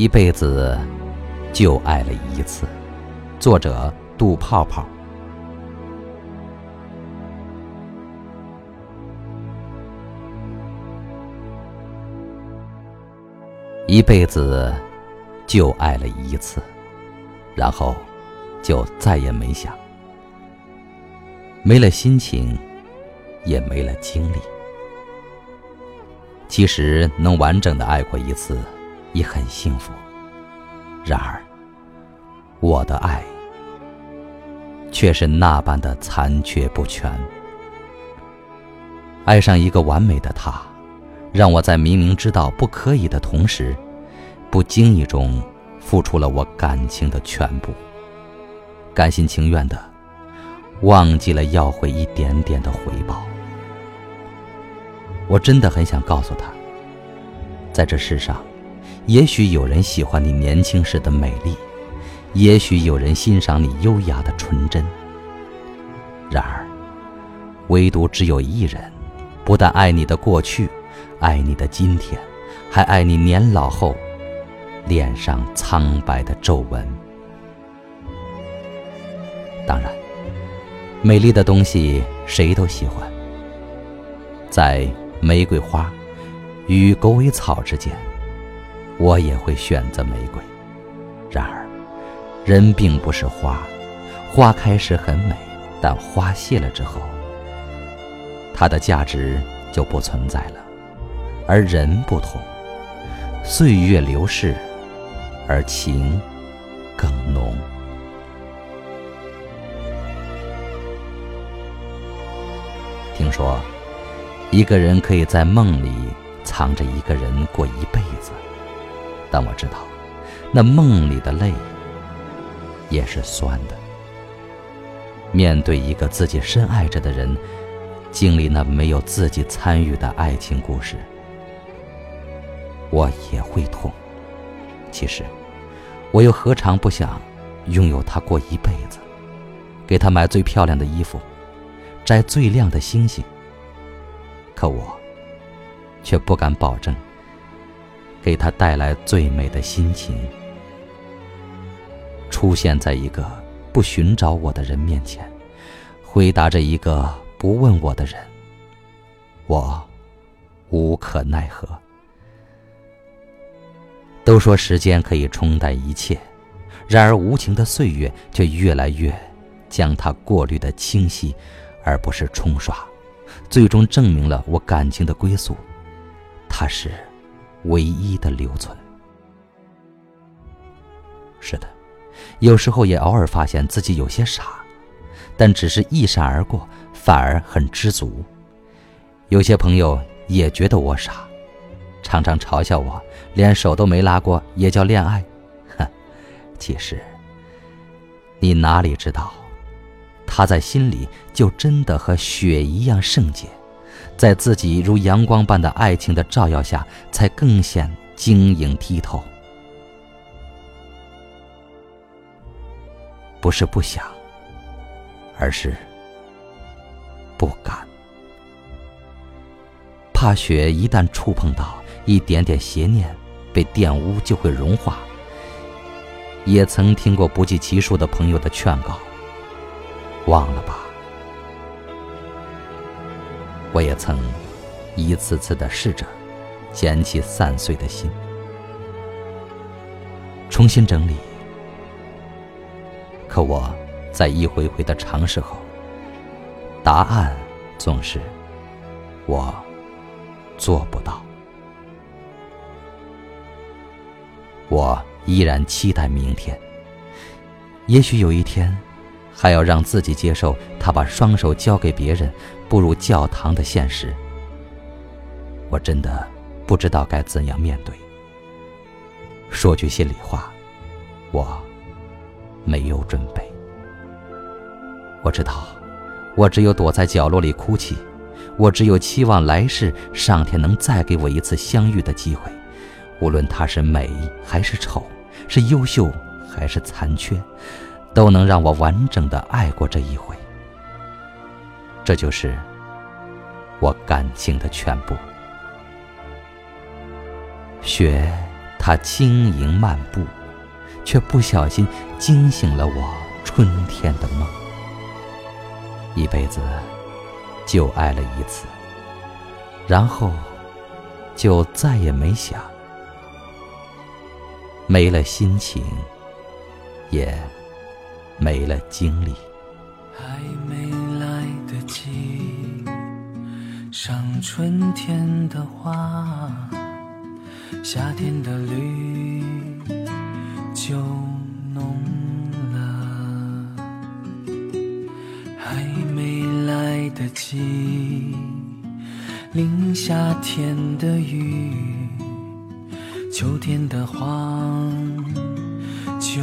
一辈子就爱了一次。作者：杜泡泡。一辈子就爱了一次，然后就再也没想，没了心情，也没了精力。其实能完整的爱过一次，已很幸福。然而，我的爱却是那般的残缺不全。爱上一个完美的他。让我在明明知道不可以的同时，不经意中付出了我感情的全部，甘心情愿的忘记了要回一点点的回报。我真的很想告诉他，在这世上，也许有人喜欢你年轻时的美丽，也许有人欣赏你优雅的纯真。然而，唯独只有一人，不但爱你的过去。爱你的今天，还爱你年老后脸上苍白的皱纹。当然，美丽的东西谁都喜欢。在玫瑰花与狗尾草之间，我也会选择玫瑰。然而，人并不是花，花开时很美，但花谢了之后，它的价值就不存在了。而人不同，岁月流逝，而情更浓。听说，一个人可以在梦里藏着一个人过一辈子，但我知道，那梦里的泪也是酸的。面对一个自己深爱着的人，经历那没有自己参与的爱情故事。我也会痛。其实，我又何尝不想拥有他过一辈子，给他买最漂亮的衣服，摘最亮的星星。可我却不敢保证给他带来最美的心情。出现在一个不寻找我的人面前，回答着一个不问我的人，我无可奈何。都说时间可以冲淡一切，然而无情的岁月却越来越将它过滤的清晰，而不是冲刷，最终证明了我感情的归宿，它是唯一的留存。是的，有时候也偶尔发现自己有些傻，但只是一闪而过，反而很知足。有些朋友也觉得我傻。常常嘲笑我，连手都没拉过也叫恋爱，哼！其实，你哪里知道，他在心里就真的和雪一样圣洁，在自己如阳光般的爱情的照耀下，才更显晶莹剔透。不是不想，而是不敢，怕雪一旦触碰到。一点点邪念被玷污就会融化。也曾听过不计其数的朋友的劝告，忘了吧。我也曾一次次的试着捡起散碎的心，重新整理。可我在一回回的尝试后，答案总是我做不到。我依然期待明天。也许有一天，还要让自己接受他把双手交给别人，步入教堂的现实。我真的不知道该怎样面对。说句心里话，我没有准备。我知道，我只有躲在角落里哭泣，我只有期望来世上天能再给我一次相遇的机会。无论他是美还是丑，是优秀还是残缺，都能让我完整的爱过这一回。这就是我感情的全部。雪它轻盈漫步，却不小心惊醒了我春天的梦。一辈子就爱了一次，然后就再也没想，没了心情，也没了精力。还没来得及赏春天的花，夏天的绿就浓了。还没来得及淋夏天的雨，秋天的黄就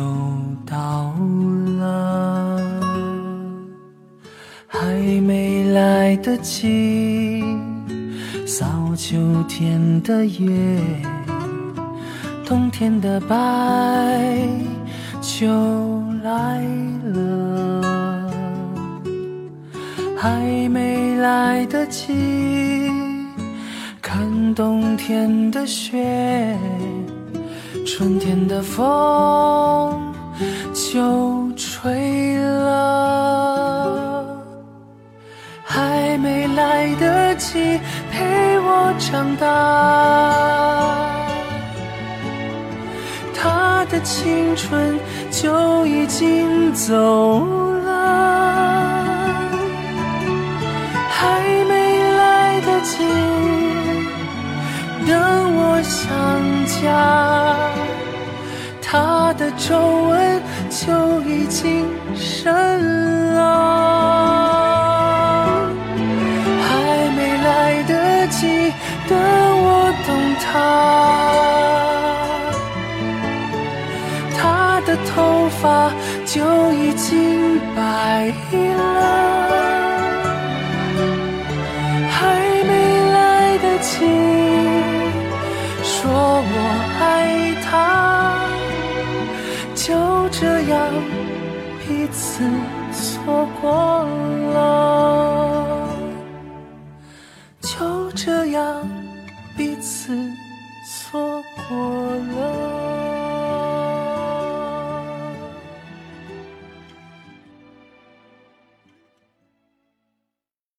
到了。了还没来得及扫秋天的叶，冬天的白就来了。还没来得及看冬天的雪，春天的风就吹了。还没来得及陪我长大，他的青春就已经走了。还没来得及等我想家，他的皱纹就已经记得我懂他，他的头发就已经白了。还没来得及说我爱他，就这样彼此错过了。就这样，彼此错过了。